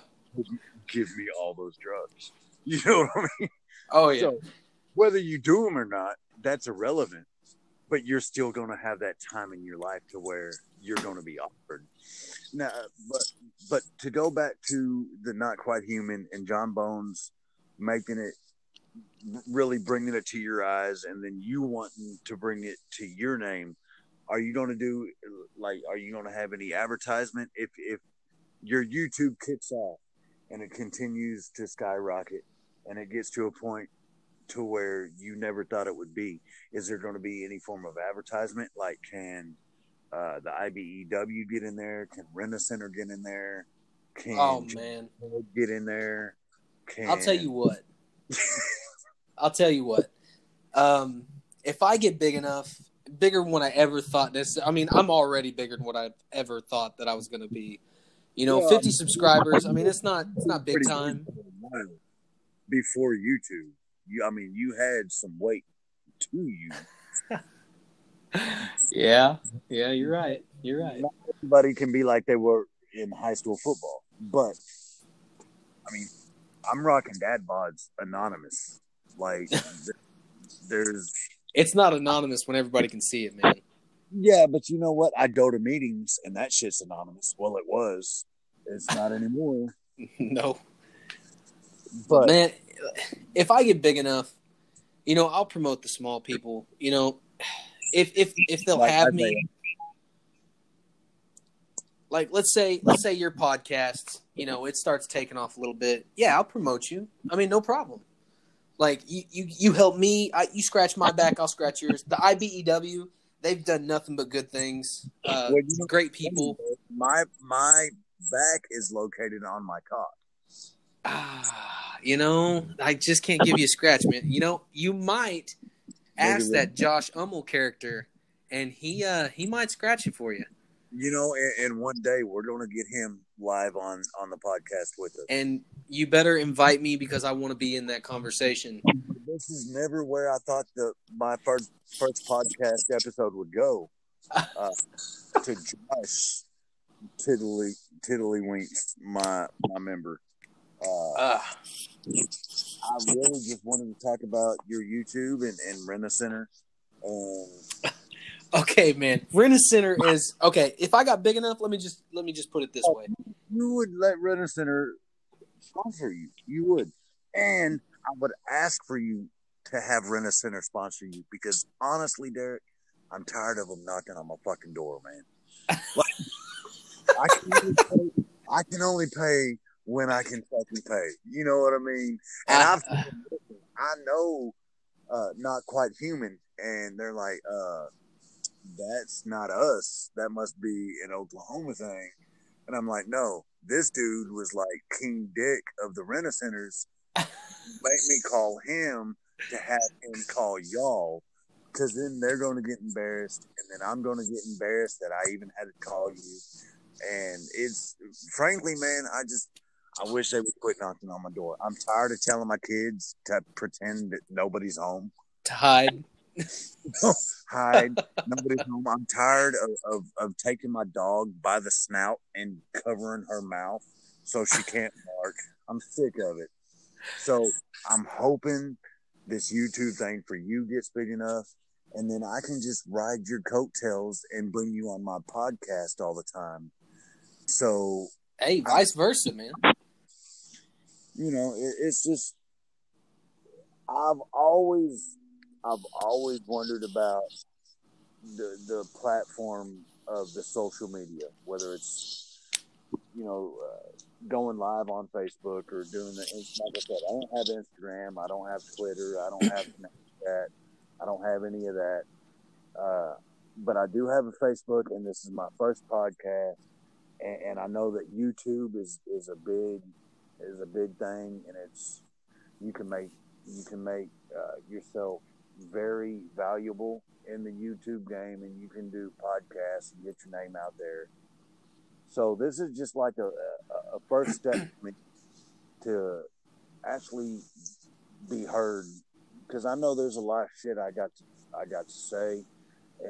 "Give me all those drugs." You know what I mean? Oh yeah, So whether you do them or not, that's irrelevant. But you're still going to have that time in your life to where you're going to be offered. Now, but but to go back to the not quite human and Jon Bones making it really bringing it to your eyes, and then you wanting to bring it to your name. Are you going to do like? Are you going to have any advertisement if if your YouTube kicks off and it continues to skyrocket and it gets to a point to where you never thought it would be is there going to be any form of advertisement like can uh, the ibew get in there can rent center get in there can oh man, get in there can I'll tell you what. I'll tell you what. Um, if I get big enough, bigger than what I ever thought this. I mean, I'm already bigger than what I ever thought that I was going to be. You know, Well, 50 subscribers. I mean, it's not it's not big time. big for a while before youtube you i mean you had some weight to you Yeah, yeah, you're right. You're right. Not everybody can be like they were in high school football, but I mean, I'm rocking dad bods anonymous. Like, there's It's not anonymous when everybody can see it, man. Yeah, but you know what? I go to meetings and that shit's anonymous. Well, it was. It's not anymore. no, But man. If I get big enough, you know, I'll promote the small people. You know, if if if they'll Like have Isaiah. me, like let's say let's say your podcast, you know, it starts taking off a little bit. Yeah, I'll promote you. I mean, no problem. Like you you you help me, I, you scratch my back, I'll scratch yours. The IBEW, they've done nothing but good things. Uh, Well, you know- great people. my my back is located on my cock. Ah, you know, I just can't give you a scratch, man. You know, you might ask that Josh Ummel character, and he uh he might scratch it for you. You know, and, and one day we're going to get him live on on the podcast with us. And you better invite me because I want to be in that conversation. This is never where I thought the my first first podcast episode would go. Uh, to Josh Tiddly Tiddlywink, my my member. Uh, Uh, I really just wanted to talk about your YouTube and, and Rent-A-Center. And okay, man. Rent-A-Center is okay. If I got big enough, let me just let me just put it this way. you would let Rent-A-Center sponsor you. You would. And I would ask for you to have Rent-A-Center sponsor you because honestly, Derick, I'm tired of them knocking on my fucking door, man. Like, I, can only pay, I can only pay when I can fucking pay. You know what I mean? And I- I've I know uh not quite human and they're like, uh that's not us. That must be an Oklahoma thing. And I'm like, no, this dude was like King Dick of the Rent-A-Centers. Make me call him to have him call y'all. Cause then they're going to get embarrassed, and then I'm going to get embarrassed that I even had to call you. And it's frankly, man, I just I wish they would quit knocking on my door. I'm tired of telling my kids to pretend that nobody's home, to hide. hide, nobody's home. I'm tired of, of, of taking my dog by the snout and covering her mouth so she can't bark. I'm sick of it. So I'm hoping this YouTube thing for you gets big enough, and then I can just ride your coattails and bring you on my podcast all the time. So Hey, vice versa, man. you know, it, it's just I've always I've always wondered about the the platform of the social media, whether it's you know uh, going live on Facebook or doing the like I said, I don't have Instagram, I don't have Twitter, I don't have Snapchat, I don't have any of that. Uh, but I do have a Facebook, and this is my first podcast, and, and I know that YouTube is is a big is a big thing, and it's you can make you can make uh, yourself very valuable in the YouTube game, and you can do podcasts and get your name out there. So this is just like a, a, first step to actually be heard, because I know there's a lot of shit I got to I got to say,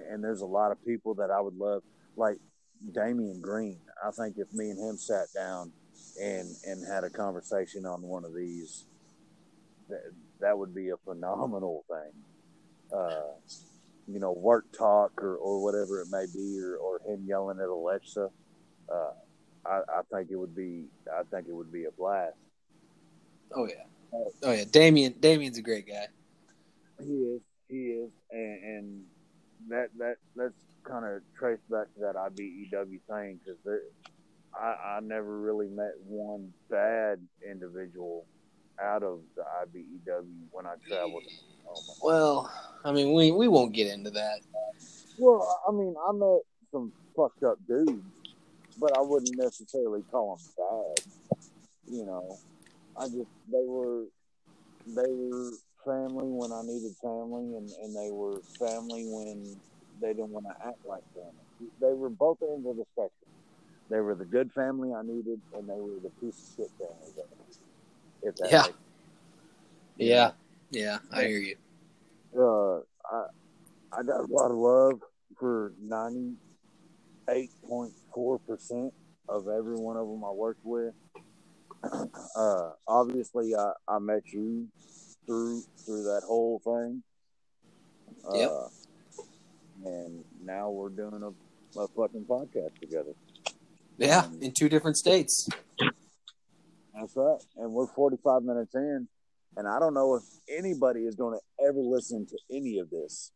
and there's a lot of people that I would love, like Damian Green. I think if me and him sat down and and had a conversation on one of these, that, that would be a phenomenal thing. Uh, you know, work talk or, or whatever it may be, or, or him yelling at Alexa. Uh, I, I think it would be. I think it would be a blast. Oh yeah. Oh yeah. Damien. Damien's a great guy. He is. He is, and, and that that let's kind of trace back to that IBEW thing because I, I never really met one bad individual out of the IBEW when I traveled. Well, I mean, we we won't get into that. Well, I mean, I met some fucked up dudes, but I wouldn't necessarily call them bad. You know, I just they were they were family when I needed family, and and they were family when they didn't want to act like family. They were both ends of the spectrum. They were the good family I needed, and they were the piece of shit family. That, if that Yeah. makes Yeah. Yeah, I hear you. uh, I I got a lot of love for ninety eight point four percent of every one of them I worked with. Uh, obviously, I, I met you through through that whole thing. Uh, Yep. And now we're doing a, a fucking podcast together. Yeah, in two different states. That's right. And we're 45 minutes in, and I don't know if anybody is going to ever listen to any of this.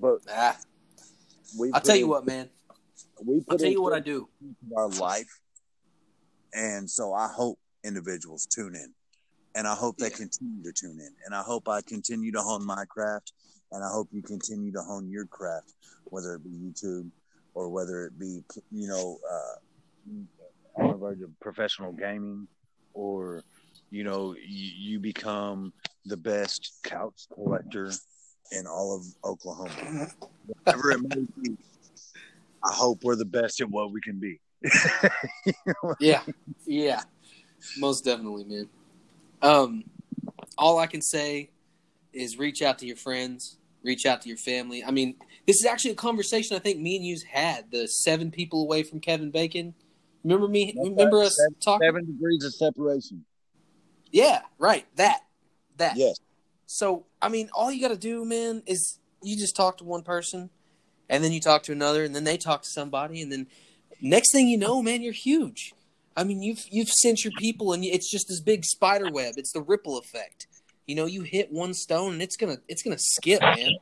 But Ah, we I'll tell you what, man. We put I'll tell you what I do. our life, and so I hope individuals tune in, and I hope they Yeah. continue to tune in, and I hope I continue to hone my craft, and I hope you continue to hone your craft, whether it be YouTube or whether it be you know uh, on the verge of professional gaming, or you know you, you become the best couch collector in all of Oklahoma, whatever it may be. I hope we're the best at what we can be. Yeah, yeah, most definitely, man. Um, all I can say is reach out to your friends, reach out to your family. I mean, this is actually a conversation I think me and you's had. The seven people away from Kevin Bacon. Remember me? That's remember us Seven- talking? Seven degrees of separation. Yeah, right. That, that. Yes. So, I mean, all you got to do, man, is you just talk to one person, and then you talk to another, and then they talk to somebody, and then next thing you know, man, you're huge. I mean, you've you've sent your people, and it's just this big spider web. It's the ripple effect. You know, you hit one stone, and it's gonna it's gonna skip, man.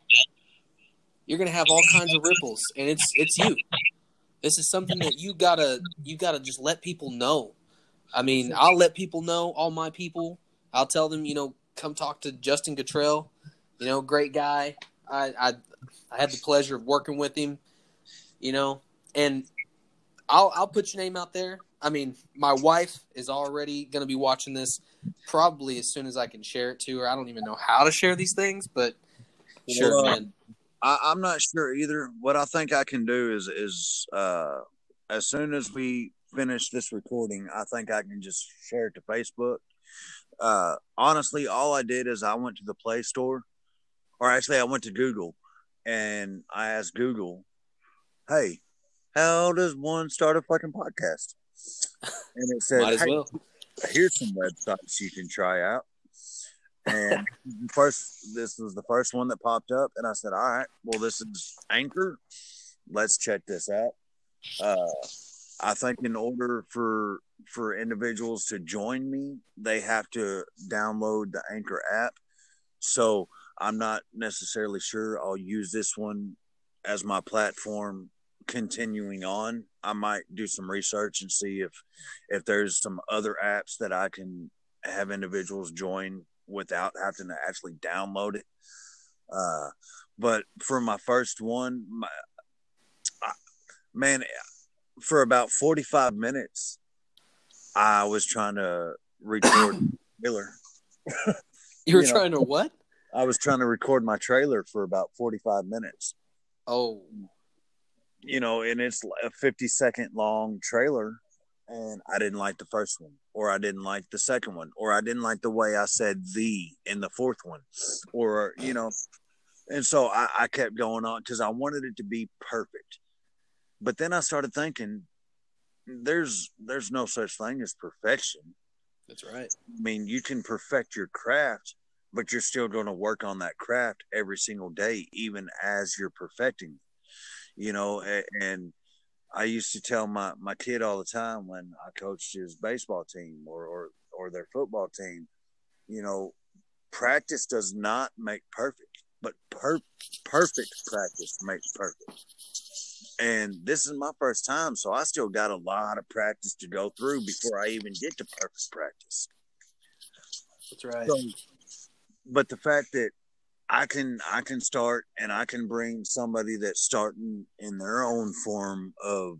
You're gonna have all kinds of ripples, and it's it's you. This is something that you gotta you gotta just let people know. I mean, I'll let people know, all my people. I'll tell them, you know, come talk to Justin Cottrell. You know, great guy. I, I I had the pleasure of working with him. You know, and I'll I'll put your name out there. I mean, my wife is already going to be watching this probably as soon as I can share it to her. I don't even know how to share these things, but sure, Well, man. I, I'm not sure either. What I think I can do is is uh, as soon as we finish this recording, I think I can just share it to Facebook. Uh, honestly, all I did is I went to the Play Store, or actually, I went to Google, and I asked Google, "Hey, how does one start a fucking podcast?" And it said, Might as "Hey, well. here's some websites you can try out. And first, this was the first one that popped up, and I said, "All right, well, this is Anchor. Let's check this out." Uh, I think in order for for individuals to join me, they have to download the Anchor app. So I'm not necessarily sure I'll use this one as my platform continuing on. I might do some research and see if if there's some other apps that I can have individuals join without having to actually download it. Uh, but for my first one, my, I, man, for about 45 minutes, I was trying to record trailer. You were you know. trying to what? I was trying to record my trailer for about 45 minutes. Oh, you know, and it's a 50 second long trailer. And I didn't like the first one, or I didn't like the second one, or I didn't like the way I said the in the fourth one, or, you know, and so I, I kept going on because I wanted it to be perfect. But then I started thinking, there's there's no such thing as perfection. that's right. I mean, you can perfect your craft, but you're still going to work on that craft every single day, even as you're perfecting. You know, and I used to tell my my kid all the time when I coached his baseball team or or or their football team, you know, practice does not make perfect, but per- perfect practice makes perfect. And this is my first time, so I still got a lot of practice to go through before I even get to perfect practice. That's right. So, but the fact that I can I can start and I can bring somebody that's starting in their own form of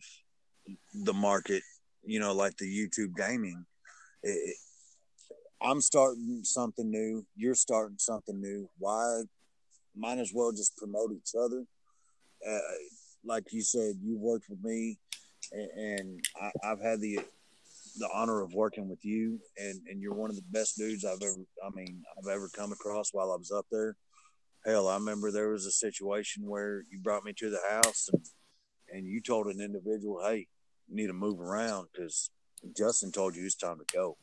the market, you know, like the YouTube gaming. It, I'm starting something new. You're starting something new. Why? Might as well just promote each other. Uh, like you said, you worked with me, and, and I, I've had the the honor of working with you, and, and you're one of the best dudes I've ever, I mean, I've ever come across while I was up there. Hell, I remember there was a situation where you brought me to the house, and and you told an individual, "Hey, you need to move around because Justin told you it's time to go."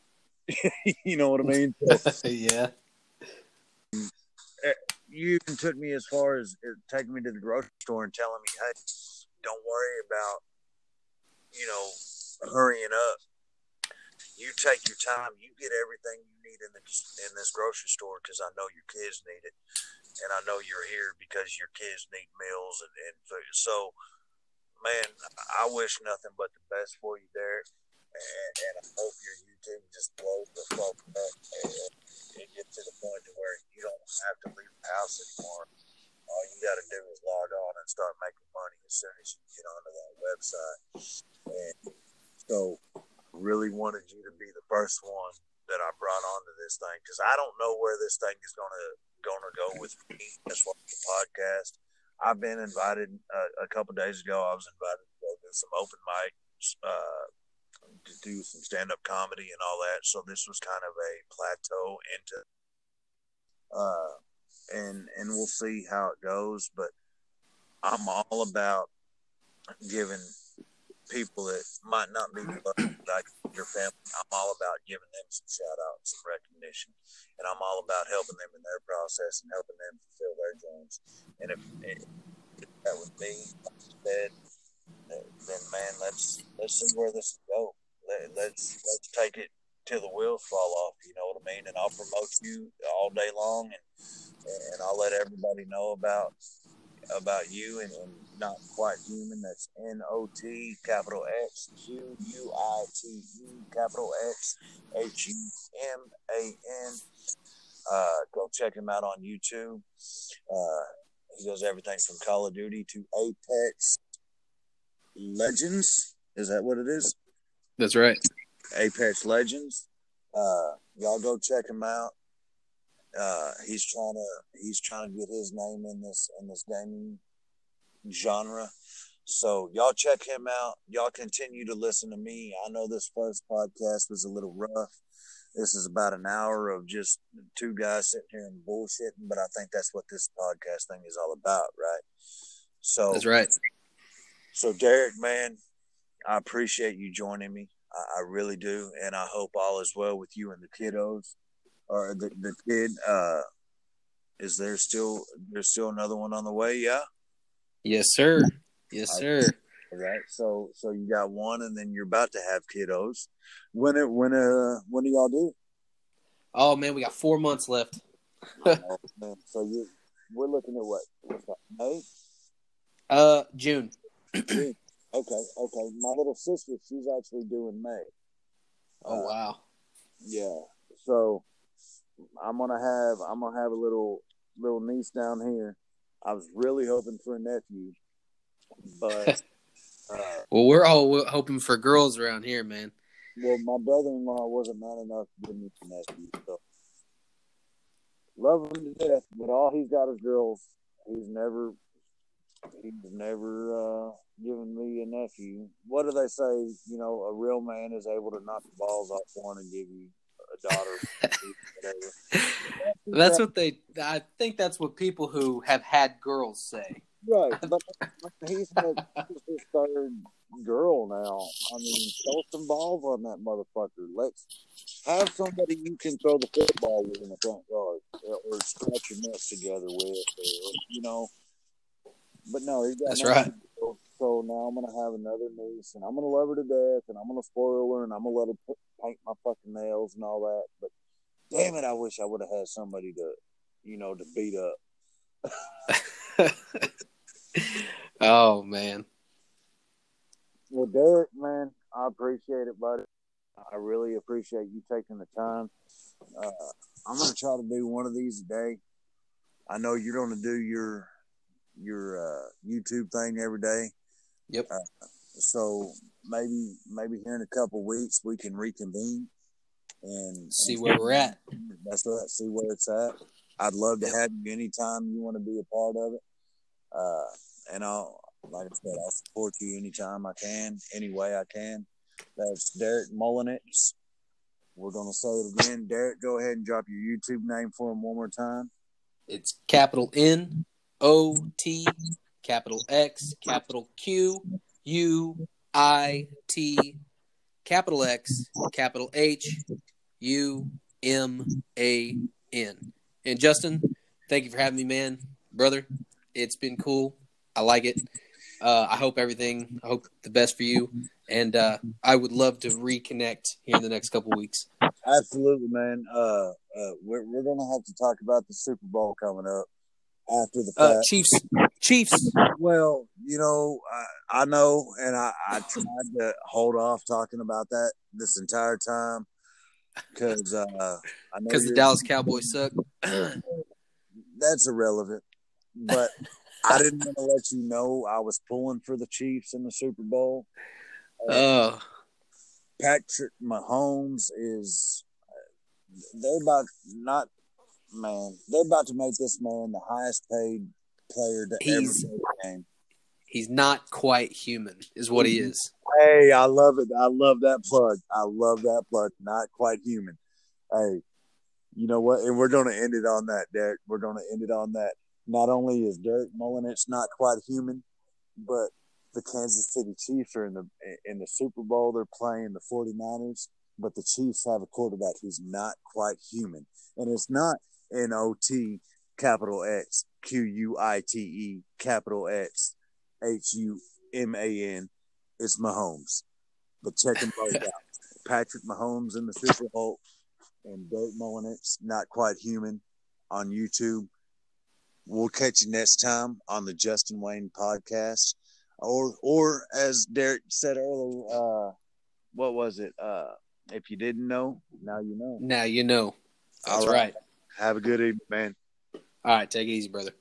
you know what I mean? yeah. You even took me as far as uh, taking me to the grocery store and telling me, "Hey, don't worry about, you know, hurrying up. You take your time. You get everything you need in the in this grocery store because I know your kids need it, and I know you're here because your kids need meals and, and food. So, man, I wish nothing but the best for you, Derick, and, and I hope your YouTube just blows the fuck up and, and get to the point to where you don't have to leave the house anymore. All you got to do is log on and start making money as soon as you get onto that website. And so, really wanted you to be the first one that I brought onto this thing because I don't know where this thing is gonna gonna go with me as far as the podcast. I've been invited uh, a couple days ago. I was invited to go do some open mics, uh, to do some stand up comedy and all that. So this was kind of a plateau into, uh, and and we'll see how it goes. But I'm all about giving people that might not be like your family. I'm all about giving them some shout outs, some recognition, and I'm all about helping them in their process and helping them fulfill their dreams. And if, if that would be said, then man, let's let's see where this go. Let, let's let's take it till the wheels fall off. You know what I mean? And I'll promote you all day long, and and I'll let everybody know about about you and, and not quite human. That's N O T capital X Q U I T E capital X H U M A N. Uh, go check him out on YouTube. Uh, he does everything from Call of Duty to Apex Legends. Is that what it is? That's right. Apex Legends. Uh, y'all go check him out. Uh, he's trying to he's trying to get his name in this in this gaming genre. So y'all check him out. Y'all continue to listen to me. I know this first podcast was a little rough. This is about an hour of just two guys sitting here and bullshitting, but I think that's what this podcast thing is all about, right? So That's right. So Derick, man, I appreciate you joining me. I, I really do, and I hope all is well with you and the kiddos, or the the kid. Uh, is there still there's still another one on the way? Yeah. Yes, sir. Yes, sir. All right. So so you got one, and then you're about to have kiddos. When it when uh when do y'all do? Oh man, we got four months left. Oh. So you we're looking at what? What's that? May. Uh, June. June. Okay. Okay. My little sister, she's actually doing May. Oh Uh, wow. Yeah. So I'm gonna have I'm gonna have a little little niece down here. I was really hoping for a nephew, but uh, Well, we're all hoping for girls around here, man. well, my brother-in-law wasn't man enough to give me a nephew. So love him to death, but all he's got is girls. He's never he's never uh, given me a nephew. What do they say? You know, a real man is able to knock the balls off one and give you a daughter. That's what they. I think that's what people who have had girls say. Right, but he's he's his third girl now. I mean, throw some balls on that motherfucker. Let's have somebody you can throw the football with in the front yard, or, or scratch your nuts together with, or, you know. But no, he's got That's nothing right. So now I'm gonna have another niece, and I'm gonna love her to death, and I'm gonna spoil her, and I'm gonna let her put, paint my fucking nails and all that. But damn it, I wish I would have had somebody to, you know, to beat up. oh man. Well, Derick, man, I appreciate it, buddy. I really appreciate you taking the time. Uh, I'm gonna try to do one of these a day. I know you're gonna do your your uh, YouTube thing every day, Yep. so maybe maybe here in a couple weeks we can reconvene and See where we're at. That's right. See where it's at. I'd love to have you anytime you want to be a part of it. Uh, and I'll, like I said, I'll support you anytime I can, any way I can. That's Derick Mulliniks. We're going to say it again. Derick, go ahead and drop your YouTube name for him one more time. It's capital N O T capital X, capital Q, U, I, T, capital X, capital H, U, M, A, N. And Justin, thank you for having me, man. Brother, it's been cool. I like it. Uh, I hope everything, I hope the best for you. And uh, I would love to reconnect here in the next couple weeks. Absolutely, man. Uh, uh, we're we're gonna have to talk about the Super Bowl coming up after the Uh. Chiefs, Chiefs. well, you know, I, I know, and I, I tried to hold off talking about that this entire time because uh, I know Because the Dallas Cowboys suck. that's irrelevant. But I didn't want to let you know I was pulling for the Chiefs in the Super Bowl. Oh, Patrick Mahomes is they're about not man they're about to make this man the highest paid player to He's- ever play game. he's not quite human, is what he is. Hey, I love it. I love that plug. I love that plug. Not quite human. Hey, you know what? And we're going to end it on that, Derick. We're going to end it on that. Not only is Derick Mulliniks not quite human, but the Kansas City Chiefs are in the in the Super Bowl. They're playing the 49ers, but the Chiefs have a quarterback who's not quite human. And it's not N O T capital X Q U I T E capital X H U M A N. It's Mahomes. But check them both out. Patrick Mahomes in the Super Bowl and Derick Mulliniks, not quite human, on YouTube. We'll catch you next time on the Justin Wayne podcast. Or or as Derick said earlier, uh what was it? Uh if you didn't know, now you know. Now you know. That's All right. right. Have a good evening, man. All right, take it easy, brother.